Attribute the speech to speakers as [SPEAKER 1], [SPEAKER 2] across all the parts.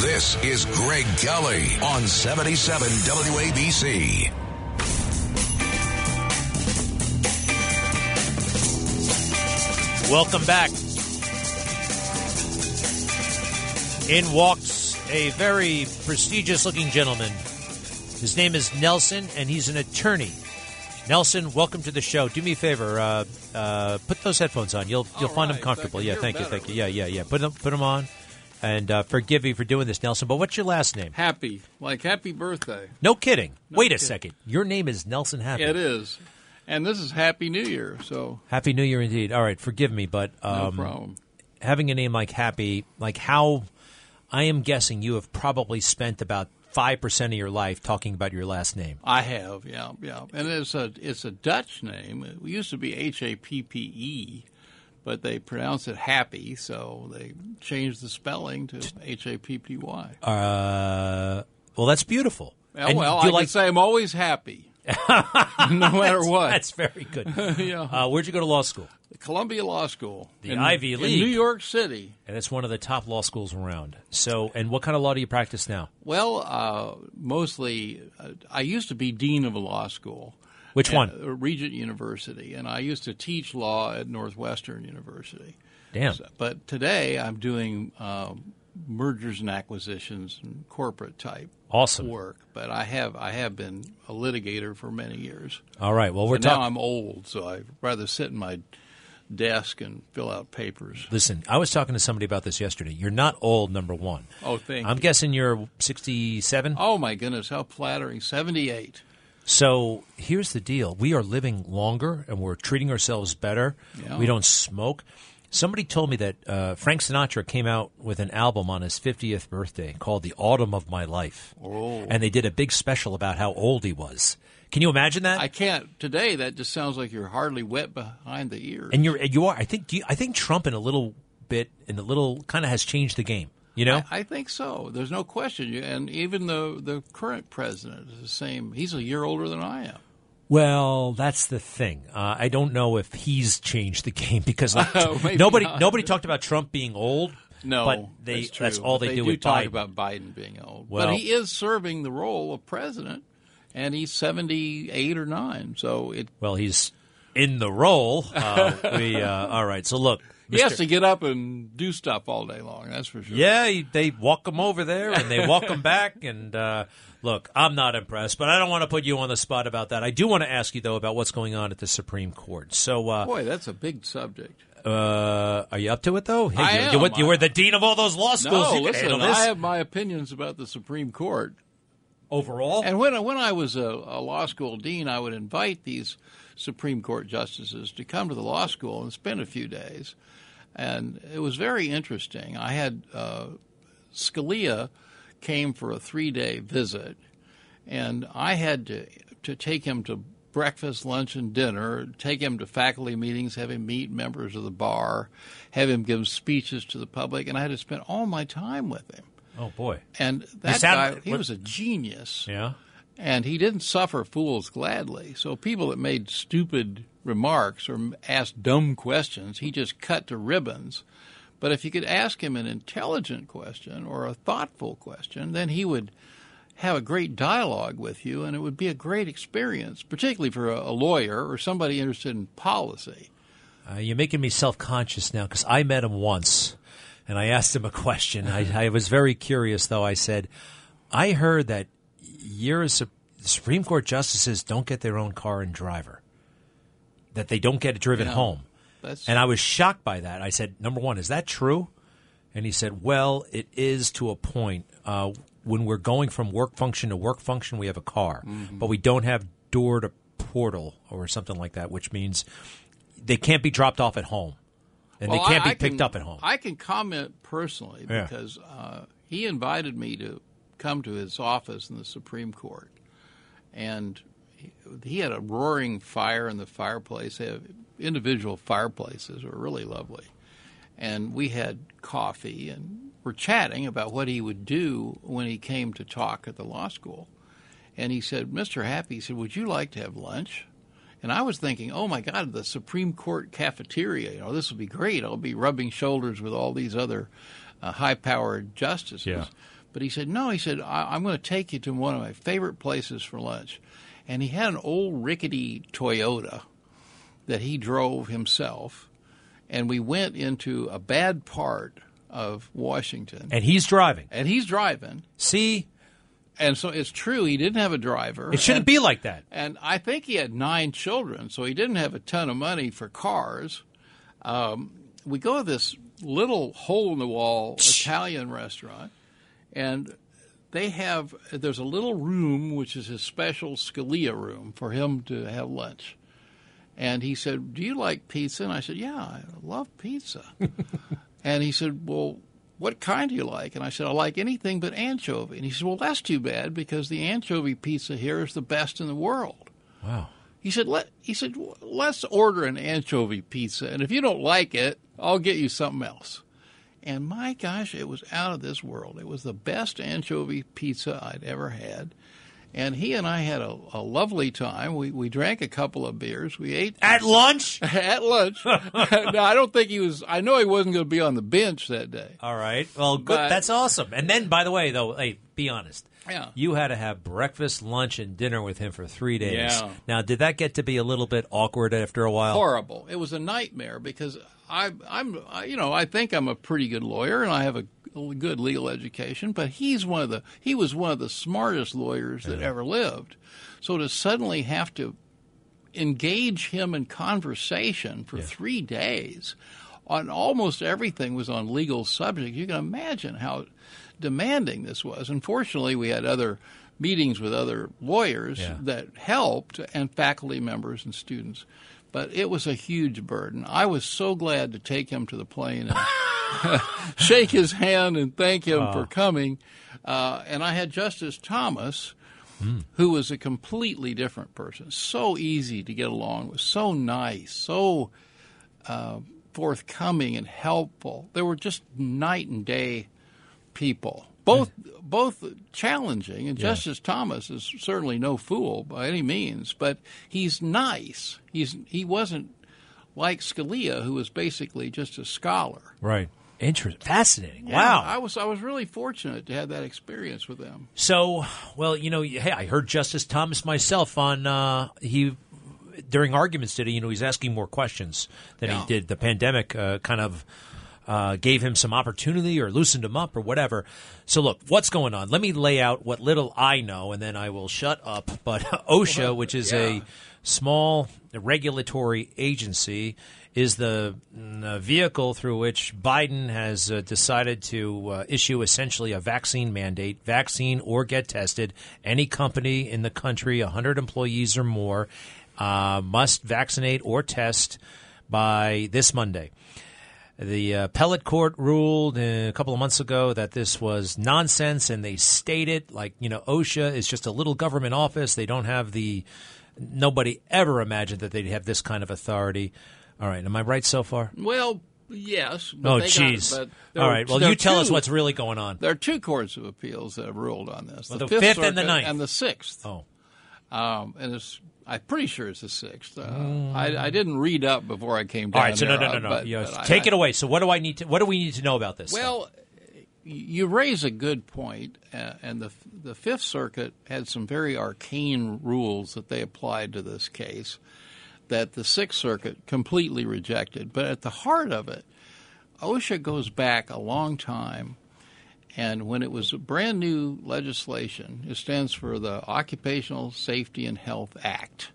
[SPEAKER 1] This is Greg Kelly on 77 WABC.
[SPEAKER 2] Welcome back. In walks a very prestigious looking gentleman. His name is Nelson, and he's an attorney. Nelson, welcome to the show. Do me a favor, uh, uh, put those headphones on. You'll you'll
[SPEAKER 3] All
[SPEAKER 2] find
[SPEAKER 3] right,
[SPEAKER 2] them comfortable. Yeah,
[SPEAKER 3] You're
[SPEAKER 2] thank you, thank you. Yeah, yeah, yeah. Put them put them on, and uh, forgive me for doing this, Nelson. But what's your last name?
[SPEAKER 3] Happy, like happy birthday.
[SPEAKER 2] No kidding. Wait a second. Your name is Nelson Happy.
[SPEAKER 3] It is, and this is Happy New Year. So
[SPEAKER 2] Happy New Year indeed. All right, forgive me, but
[SPEAKER 3] no
[SPEAKER 2] um,
[SPEAKER 3] problem.
[SPEAKER 2] having a name like Happy, like how I am guessing you have probably spent about five percent of your life talking about your last name.
[SPEAKER 3] I have, yeah, yeah, and it's a it's a Dutch name. It used to be H A P P E, but they pronounce it Happy, so they changed the spelling to H A P P Y.
[SPEAKER 2] Uh, well, that's beautiful.
[SPEAKER 3] Yeah, well, I
[SPEAKER 2] like
[SPEAKER 3] say I'm always happy, no matter what.
[SPEAKER 2] That's very good.
[SPEAKER 3] yeah.
[SPEAKER 2] Uh, where'd you go to law school?
[SPEAKER 3] Columbia Law School,
[SPEAKER 2] The
[SPEAKER 3] in,
[SPEAKER 2] Ivy
[SPEAKER 3] in
[SPEAKER 2] League.
[SPEAKER 3] New York City.
[SPEAKER 2] And it's one of the top law schools around. So, and what kind of law do you practice now?
[SPEAKER 3] Well, uh, mostly, uh, I used to be dean of a law school.
[SPEAKER 2] Which one?
[SPEAKER 3] Regent University, and I used to teach law at Northwestern University.
[SPEAKER 2] Damn.
[SPEAKER 3] So- but today I'm doing um, mergers and acquisitions and corporate type
[SPEAKER 2] Awesome.
[SPEAKER 3] work. But I have I have been a litigator for many years.
[SPEAKER 2] All right. Well, we're
[SPEAKER 3] But now. I'm old, so I'd rather sit in my desk and fill out papers.
[SPEAKER 2] Listen, I was talking to somebody about this yesterday. You're not old, number one.
[SPEAKER 3] Oh, thank
[SPEAKER 2] I'm
[SPEAKER 3] you.
[SPEAKER 2] guessing you're 67.
[SPEAKER 3] Oh my goodness, how flattering! Seventy-eight.
[SPEAKER 2] So here's the deal: we are living longer, and we're treating ourselves better.
[SPEAKER 3] Yeah.
[SPEAKER 2] We don't smoke. Somebody told me that uh, Frank Sinatra came out with an album on his 50th birthday called "The Autumn of My Life,"
[SPEAKER 3] Oh.
[SPEAKER 2] and they did a big special about how old he was. Can you imagine that?
[SPEAKER 3] I can't today. That just sounds like you're hardly wet behind the ears.
[SPEAKER 2] and you're you are. I think do you, I think Trump in a little bit in a little kind of has changed the game. You know,
[SPEAKER 3] I, I think so. There's no question. And even the the current president is the same. He's a year older than I am.
[SPEAKER 2] Well, that's the thing. Uh, I don't know if he's changed the game because like,
[SPEAKER 3] Maybe
[SPEAKER 2] nobody
[SPEAKER 3] not.
[SPEAKER 2] nobody talked about Trump being old.
[SPEAKER 3] No,
[SPEAKER 2] but they
[SPEAKER 3] that's, true.
[SPEAKER 2] all
[SPEAKER 3] But
[SPEAKER 2] they, do
[SPEAKER 3] do talk
[SPEAKER 2] Biden.
[SPEAKER 3] about Biden being old.
[SPEAKER 2] Well-
[SPEAKER 3] but he is serving the role of president, and he's 78 or nine. So it
[SPEAKER 2] Well, he's in the role. Uh, we uh, all right. So look,
[SPEAKER 3] he has to get up and do stuff all day long. That's for sure.
[SPEAKER 2] Yeah, they walk him over there and they walk him back. And uh, look, I'm not impressed, but I don't want to put you on the spot about that. I do want to ask you though about what's going on at the Supreme Court. So, uh,
[SPEAKER 3] Boy, that's a big subject.
[SPEAKER 2] uh, are you up to it though? Hey,
[SPEAKER 3] I
[SPEAKER 2] you,
[SPEAKER 3] am.
[SPEAKER 2] you, were- you were the dean of all those law schools.
[SPEAKER 3] No,
[SPEAKER 2] you
[SPEAKER 3] listen, I have my opinions about the Supreme Court.
[SPEAKER 2] Overall.
[SPEAKER 3] And when when I was a, a law school dean, I would invite these Supreme Court justices to come to the law school and spend a few days, and it was very interesting. I had uh, Scalia came for a three day visit, and I had to to take him to breakfast, lunch, and dinner, take him to faculty meetings, have him meet members of the bar, have him give speeches to the public, and I had to spend all my time with him.
[SPEAKER 2] Oh boy.
[SPEAKER 3] And that
[SPEAKER 2] sound-
[SPEAKER 3] guy, he
[SPEAKER 2] what-
[SPEAKER 3] was a genius
[SPEAKER 2] Yeah.
[SPEAKER 3] and he didn't suffer fools gladly. So people that made stupid remarks or asked dumb questions, he just cut to ribbons. But if you could ask him an intelligent question or a thoughtful question, then he would have a great dialogue with you, and it would be a great experience, particularly for a, a lawyer or somebody interested in policy.
[SPEAKER 2] Uh, you're making me self conscious now because I met him once and I asked him a question. I, I was very curious, though. I said, I heard that you're a Sup- Supreme Court justices don't get their own car and driver, that they don't get it driven
[SPEAKER 3] Yeah.
[SPEAKER 2] home. And I was shocked by that. I said, number one, is that true? And he said, well, it is to a point. Uh, when we're going from work function to work function, we have a car,
[SPEAKER 3] Mm-hmm.
[SPEAKER 2] but we don't have door to portal or something like that, which means they can't be dropped off at home. And
[SPEAKER 3] Well,
[SPEAKER 2] they can't
[SPEAKER 3] I-
[SPEAKER 2] be picked
[SPEAKER 3] can-
[SPEAKER 2] up at home.
[SPEAKER 3] I can comment personally
[SPEAKER 2] Yeah.
[SPEAKER 3] because uh, he invited me to come to his office in the Supreme Court, and he, he had a roaring fire in the fireplace. They have individual fireplaces were really lovely, and we had coffee and were chatting about what he would do when he came to talk at the law school. And he said, "Mr. Happy," he said, "Would you like to have lunch?" And I was thinking, oh my God, the Supreme Court cafeteria, you know, this will be great. I'll be rubbing shoulders with all these other uh, high powered justices.
[SPEAKER 2] Yeah.
[SPEAKER 3] But he said, no, he said, I- I'm going to take you to one of my favorite places for lunch. And he had an old rickety Toyota that he drove himself. And we went into a bad part of Washington.
[SPEAKER 2] And he's driving.
[SPEAKER 3] And he's driving.
[SPEAKER 2] See,
[SPEAKER 3] And so it's true, he didn't have a driver.
[SPEAKER 2] it shouldn't
[SPEAKER 3] And-
[SPEAKER 2] be like that.
[SPEAKER 3] and I think he had nine children, so he didn't have a ton of money for cars. Um, we go to this little hole in the wall Italian restaurant, and they have there's a little room which is his special Scalia room for him to have lunch. And he said, "Do you like pizza?" And I said, "Yeah, I love pizza." and he said, "Well, what kind do you like?" And I said, "I like anything but anchovy." And he said, "Well, that's too bad because the anchovy pizza here is the best in the world."
[SPEAKER 2] Wow.
[SPEAKER 3] He said, Let, he said, let's order an anchovy pizza, and if you don't like it, I'll get you something else. And my gosh, it was out of this world. It was the best anchovy pizza I'd ever had. And he and I had a, a lovely time. We we drank a couple of beers. We ate
[SPEAKER 2] At lunch?
[SPEAKER 3] at lunch. no, I don't think he was. I know he wasn't going to be on the bench that day.
[SPEAKER 2] All right. Well, good.
[SPEAKER 3] But-
[SPEAKER 2] That's awesome. And then, by the way, though, hey, be honest.
[SPEAKER 3] Yeah.
[SPEAKER 2] You had to have breakfast, lunch, and dinner with him for three days.
[SPEAKER 3] Yeah.
[SPEAKER 2] Now, did that get to be a little bit awkward after a while?
[SPEAKER 3] horrible. It was a nightmare because I, I'm, I, you know, I think I'm a pretty good lawyer and I have a good legal education, but he's one of the, he was one of the smartest lawyers that ever lived. So to suddenly have to engage him in conversation for three days on almost everything was on legal subject. You can imagine how demanding this was. Unfortunately, we had other meetings with other lawyers
[SPEAKER 2] Yeah.
[SPEAKER 3] that helped and faculty members and students. But it was a huge burden. I was so glad to take him to the plane and shake his hand and thank him for coming. Uh, and I had Justice Thomas, who was a completely different person. So easy to get along with, so nice, so uh, forthcoming and helpful. They were just night and day people. Both both challenging, and Justice Thomas is certainly no fool by any means, but he's nice. He's he wasn't like Scalia, who was basically just a scholar.
[SPEAKER 2] Right. Interesting. Fascinating.
[SPEAKER 3] Yeah,
[SPEAKER 2] wow.
[SPEAKER 3] I was I was really fortunate to have that experience with them.
[SPEAKER 2] So, well, you know, hey, I heard Justice Thomas myself on uh, he during arguments today. You know, he's asking more questions than
[SPEAKER 3] Yeah.
[SPEAKER 2] he did. The pandemic uh, kind of uh, gave him some opportunity or loosened him up or whatever. So, look, what's going on? Let me lay out what little I know, and then I will shut up. But OSHA, which is a small regulatory agency is the mm, uh, vehicle through which Biden has uh, decided to uh, issue essentially a vaccine mandate, vaccine or get tested. Any company in the country, 100 employees or more, uh, must vaccinate or test by this Monday. The uh, appellate court ruled uh, a couple of months ago that this was nonsense, and they stated like you know OSHA is just a little government office. They don't have the. Nobody ever imagined that they'd have this kind of authority. All right, am I right so far?
[SPEAKER 3] Well, yes. but
[SPEAKER 2] Oh, jeez. All
[SPEAKER 3] are-
[SPEAKER 2] Well, you tell us what's really going on.
[SPEAKER 3] There are two courts of appeals that have ruled on this:
[SPEAKER 2] Well, the Fifth and the Ninth.
[SPEAKER 3] and the Sixth.
[SPEAKER 2] Oh,
[SPEAKER 3] Um, and it's I'm pretty sure it's the sixth. Uh, I, I didn't read up before I came down.
[SPEAKER 2] all right. So no,
[SPEAKER 3] there,
[SPEAKER 2] no, no,
[SPEAKER 3] uh,
[SPEAKER 2] no.
[SPEAKER 3] but-
[SPEAKER 2] Yes,
[SPEAKER 3] but
[SPEAKER 2] take
[SPEAKER 3] I-
[SPEAKER 2] it away. So what do I need to? What do we need to know about this?
[SPEAKER 3] Well, you raise a good point, uh, and the the Fifth Circuit had some very arcane rules that they applied to this case that the Sixth Circuit completely rejected. But at the heart of it, OSHA goes back a long time, and when it was a brand new legislation, it stands for the Occupational Safety and Health Act,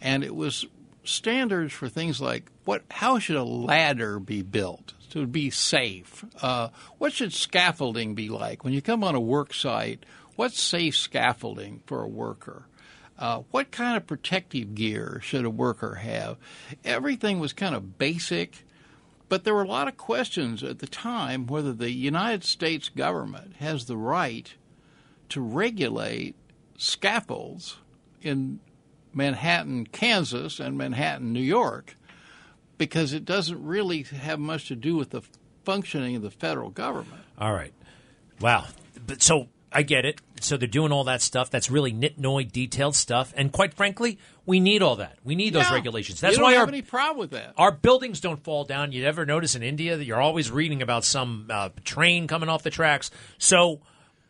[SPEAKER 3] and it was standards for things like what, how should a ladder be built to be safe? Uh, what should scaffolding be like when you come on a work site? What's safe scaffolding for a worker? Uh, what kind of protective gear should a worker have? Everything was kind of basic, but there were a lot of questions at the time whether the United States government has the right to regulate scaffolds in Manhattan, Kansas, and Manhattan, New York, because it doesn't really have much to do with the functioning of the federal government.
[SPEAKER 2] All right. Wow. But so I get it. So they're doing all that stuff. That's really nitnoy, detailed stuff. And quite frankly, we need all that. We need those regulations. That's why
[SPEAKER 3] have
[SPEAKER 2] our
[SPEAKER 3] any problem with that.
[SPEAKER 2] our buildings don't fall down. You ever notice in India that you're always reading about some uh, train coming off the tracks? So,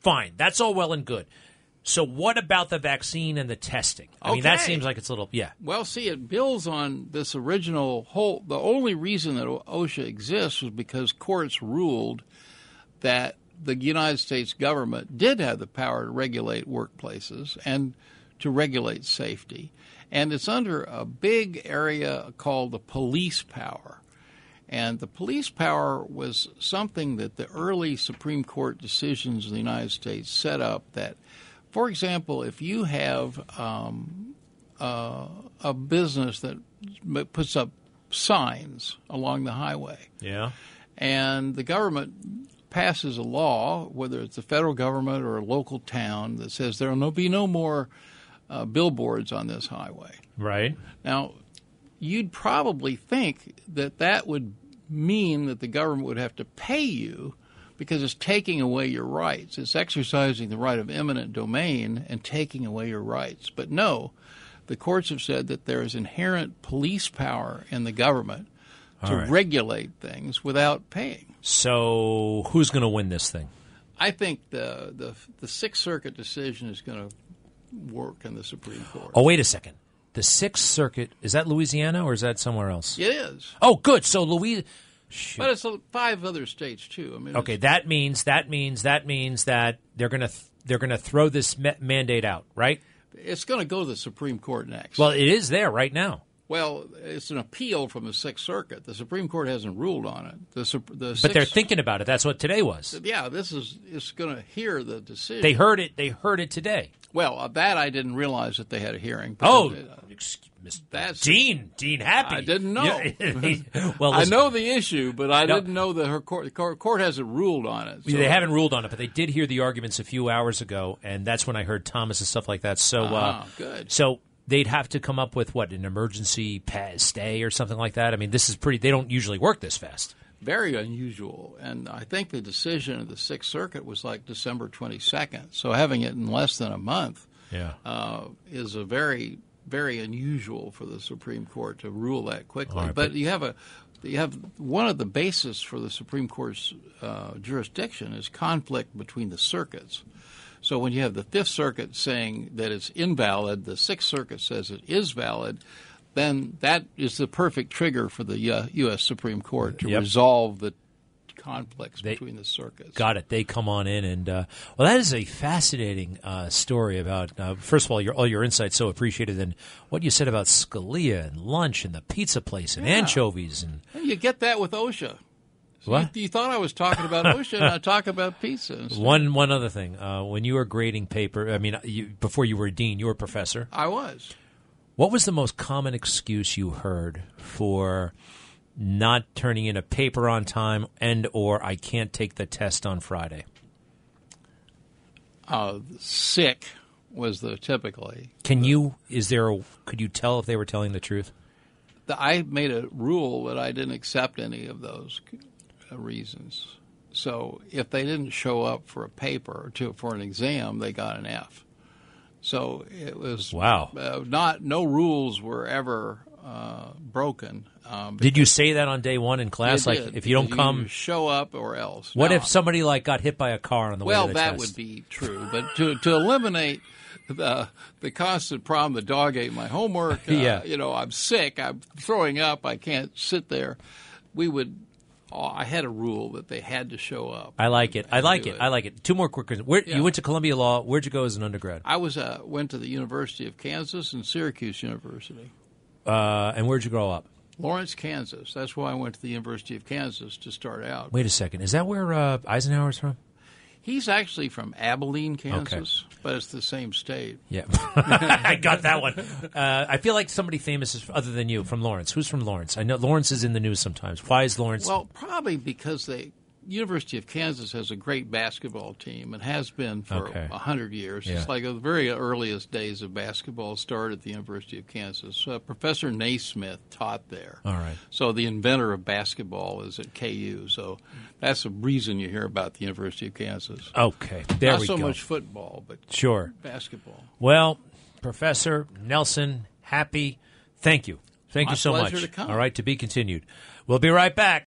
[SPEAKER 2] fine, that's all well and good. So, what about the vaccine and the testing? I mean, that seems like it's a little yeah.
[SPEAKER 3] Well, see, it builds on this original whole. The only reason that OSHA exists was because courts ruled that the United States government did have the power to regulate workplaces and to regulate safety. And it's under a big area called the police power. And the police power was something that the early Supreme Court decisions in the United States set up that, for example, if you have um, uh, a business that puts up signs along the highway,
[SPEAKER 2] Yeah.
[SPEAKER 3] and the government passes a law, whether it's the federal government or a local town, that says there will be no more uh, billboards on this highway.
[SPEAKER 2] Right.
[SPEAKER 3] Now, you'd probably think that that would mean that the government would have to pay you because it's taking away your rights. It's exercising the right of eminent domain and taking away your rights. But no, the courts have said that there is inherent police power in the government to
[SPEAKER 2] right.
[SPEAKER 3] regulate things without paying.
[SPEAKER 2] So, who's going to win this thing?
[SPEAKER 3] I think the, the the Sixth Circuit decision is going to work in the Supreme Court.
[SPEAKER 2] Oh, wait a second. The Sixth Circuit is that Louisiana or is that somewhere else?
[SPEAKER 3] It is,
[SPEAKER 2] Oh, good. So, Louis.
[SPEAKER 3] but it's five other states too. I mean,
[SPEAKER 2] Okay, that means that means that means that they're going to th- they're going to throw this ma- mandate out, right?
[SPEAKER 3] It's going to go to the Supreme Court next.
[SPEAKER 2] Well, it is there right now.
[SPEAKER 3] Well, it's an appeal from the Sixth Circuit. The Supreme Court hasn't ruled on it. The, the
[SPEAKER 2] But they're thinking about it. That's what today was.
[SPEAKER 3] Yeah, this is it's going to hear the decision.
[SPEAKER 2] They heard it. They heard it today.
[SPEAKER 3] well, uh, that I didn't realize that they had a hearing.
[SPEAKER 2] Oh,
[SPEAKER 3] because, uh,
[SPEAKER 2] excuse-.
[SPEAKER 3] That's-
[SPEAKER 2] Dean. Dean Happy.
[SPEAKER 3] I didn't know.
[SPEAKER 2] Well,
[SPEAKER 3] I know the issue, but I
[SPEAKER 2] No.
[SPEAKER 3] didn't know that her court, the court, court hasn't ruled on it. so-
[SPEAKER 2] They haven't ruled on it, but they did hear the arguments a few hours ago, and that's when I heard Thomas and stuff like that. So, uh,
[SPEAKER 3] Ah, good.
[SPEAKER 2] So they'd have to come up with what an emergency stay or something like that. I mean, this is pretty. They don't usually work this fast.
[SPEAKER 3] very unusual. And I think the decision of the Sixth Circuit was like December 22nd. So having it in less than a month
[SPEAKER 2] Yeah.
[SPEAKER 3] uh, is a very, very unusual for the Supreme Court to rule that quickly.
[SPEAKER 2] Right,
[SPEAKER 3] but,
[SPEAKER 2] but-
[SPEAKER 3] you have a you have one of the basis for the Supreme Court's uh, jurisdiction is conflict between the circuits. So when you have the Fifth Circuit saying that it's invalid, the Sixth Circuit says it is valid, then that is the perfect trigger for the uh, U.S. Supreme Court to
[SPEAKER 2] Yep.
[SPEAKER 3] resolve the conflicts
[SPEAKER 2] They-
[SPEAKER 3] between the circuits.
[SPEAKER 2] Got it. They come on in, and uh, well, that is a fascinating uh, story about. Uh, first of all, your all your insights so appreciated, and what you said about Scalia and lunch and the pizza place and
[SPEAKER 3] Yeah.
[SPEAKER 2] anchovies and
[SPEAKER 3] You get that with OSHA.
[SPEAKER 2] What?
[SPEAKER 3] You, you thought I was talking about and I talk about pizza.
[SPEAKER 2] one one other thing. Uh, when you were grading paper, I mean, you, before you were a dean, you were a professor.
[SPEAKER 3] I was.
[SPEAKER 2] What was the most common excuse you heard for not turning in a paper on time and or I can't take the test on Friday?
[SPEAKER 3] Uh, sick was the typically.
[SPEAKER 2] Can you is there a, could you tell if they were telling the truth?
[SPEAKER 3] The, I made a rule that I didn't accept any of those reasons. So if they didn't show up for a paper or to, for an exam, they got an F. So it was
[SPEAKER 2] Wow.
[SPEAKER 3] Uh, not no rules were ever uh, broken. Um,
[SPEAKER 2] Did you say that on day 1 in class like
[SPEAKER 3] did,
[SPEAKER 2] if you don't
[SPEAKER 3] because
[SPEAKER 2] come
[SPEAKER 3] show up or else.
[SPEAKER 2] What if somebody like got hit by a car on the
[SPEAKER 3] Well,
[SPEAKER 2] way to the school?
[SPEAKER 3] Well, that
[SPEAKER 2] test?
[SPEAKER 3] would be true, but to to eliminate the the constant problem, the dog ate my homework. Uh,
[SPEAKER 2] Yeah.
[SPEAKER 3] you know, I'm sick. I'm throwing up. I can't sit there. We would. Oh, I had a rule that they had to show up.
[SPEAKER 2] I like it. I like
[SPEAKER 3] do
[SPEAKER 2] it. I like it. Two more quick questions. Where
[SPEAKER 3] Yeah.
[SPEAKER 2] you went to Columbia Law? Where'd you go as an undergrad?
[SPEAKER 3] I was uh, went to the University of Kansas and Syracuse University,
[SPEAKER 2] Uh, and where'd you grow up?
[SPEAKER 3] Lawrence, Kansas. That's why I went to the University of Kansas to start out.
[SPEAKER 2] Wait a second. Is that where uh, Eisenhower's from?
[SPEAKER 3] He's actually from Abilene, Kansas, but it's the same state.
[SPEAKER 2] Yeah, I got that one. Uh, I feel like somebody famous is other than you from Lawrence. Who's from Lawrence? I know Lawrence is in the news sometimes. Why is Lawrence?
[SPEAKER 3] Well, probably because they University of Kansas has a great basketball team and has been for a
[SPEAKER 2] Okay.
[SPEAKER 3] hundred years.
[SPEAKER 2] Yeah.
[SPEAKER 3] It's like the very earliest days of basketball started at the University of Kansas. Uh, Professor Naismith taught there.
[SPEAKER 2] All right.
[SPEAKER 3] So the inventor of basketball is at KU. So that's the reason you hear about the University of Kansas.
[SPEAKER 2] Okay, there
[SPEAKER 3] Not
[SPEAKER 2] we
[SPEAKER 3] so
[SPEAKER 2] go.
[SPEAKER 3] much football, but
[SPEAKER 2] Sure.
[SPEAKER 3] basketball.
[SPEAKER 2] Well, Professor Nelson, happy. Thank you. Thank
[SPEAKER 3] My
[SPEAKER 2] you so
[SPEAKER 3] pleasure
[SPEAKER 2] much.
[SPEAKER 3] to come.
[SPEAKER 2] All right, to be continued. We'll be right back.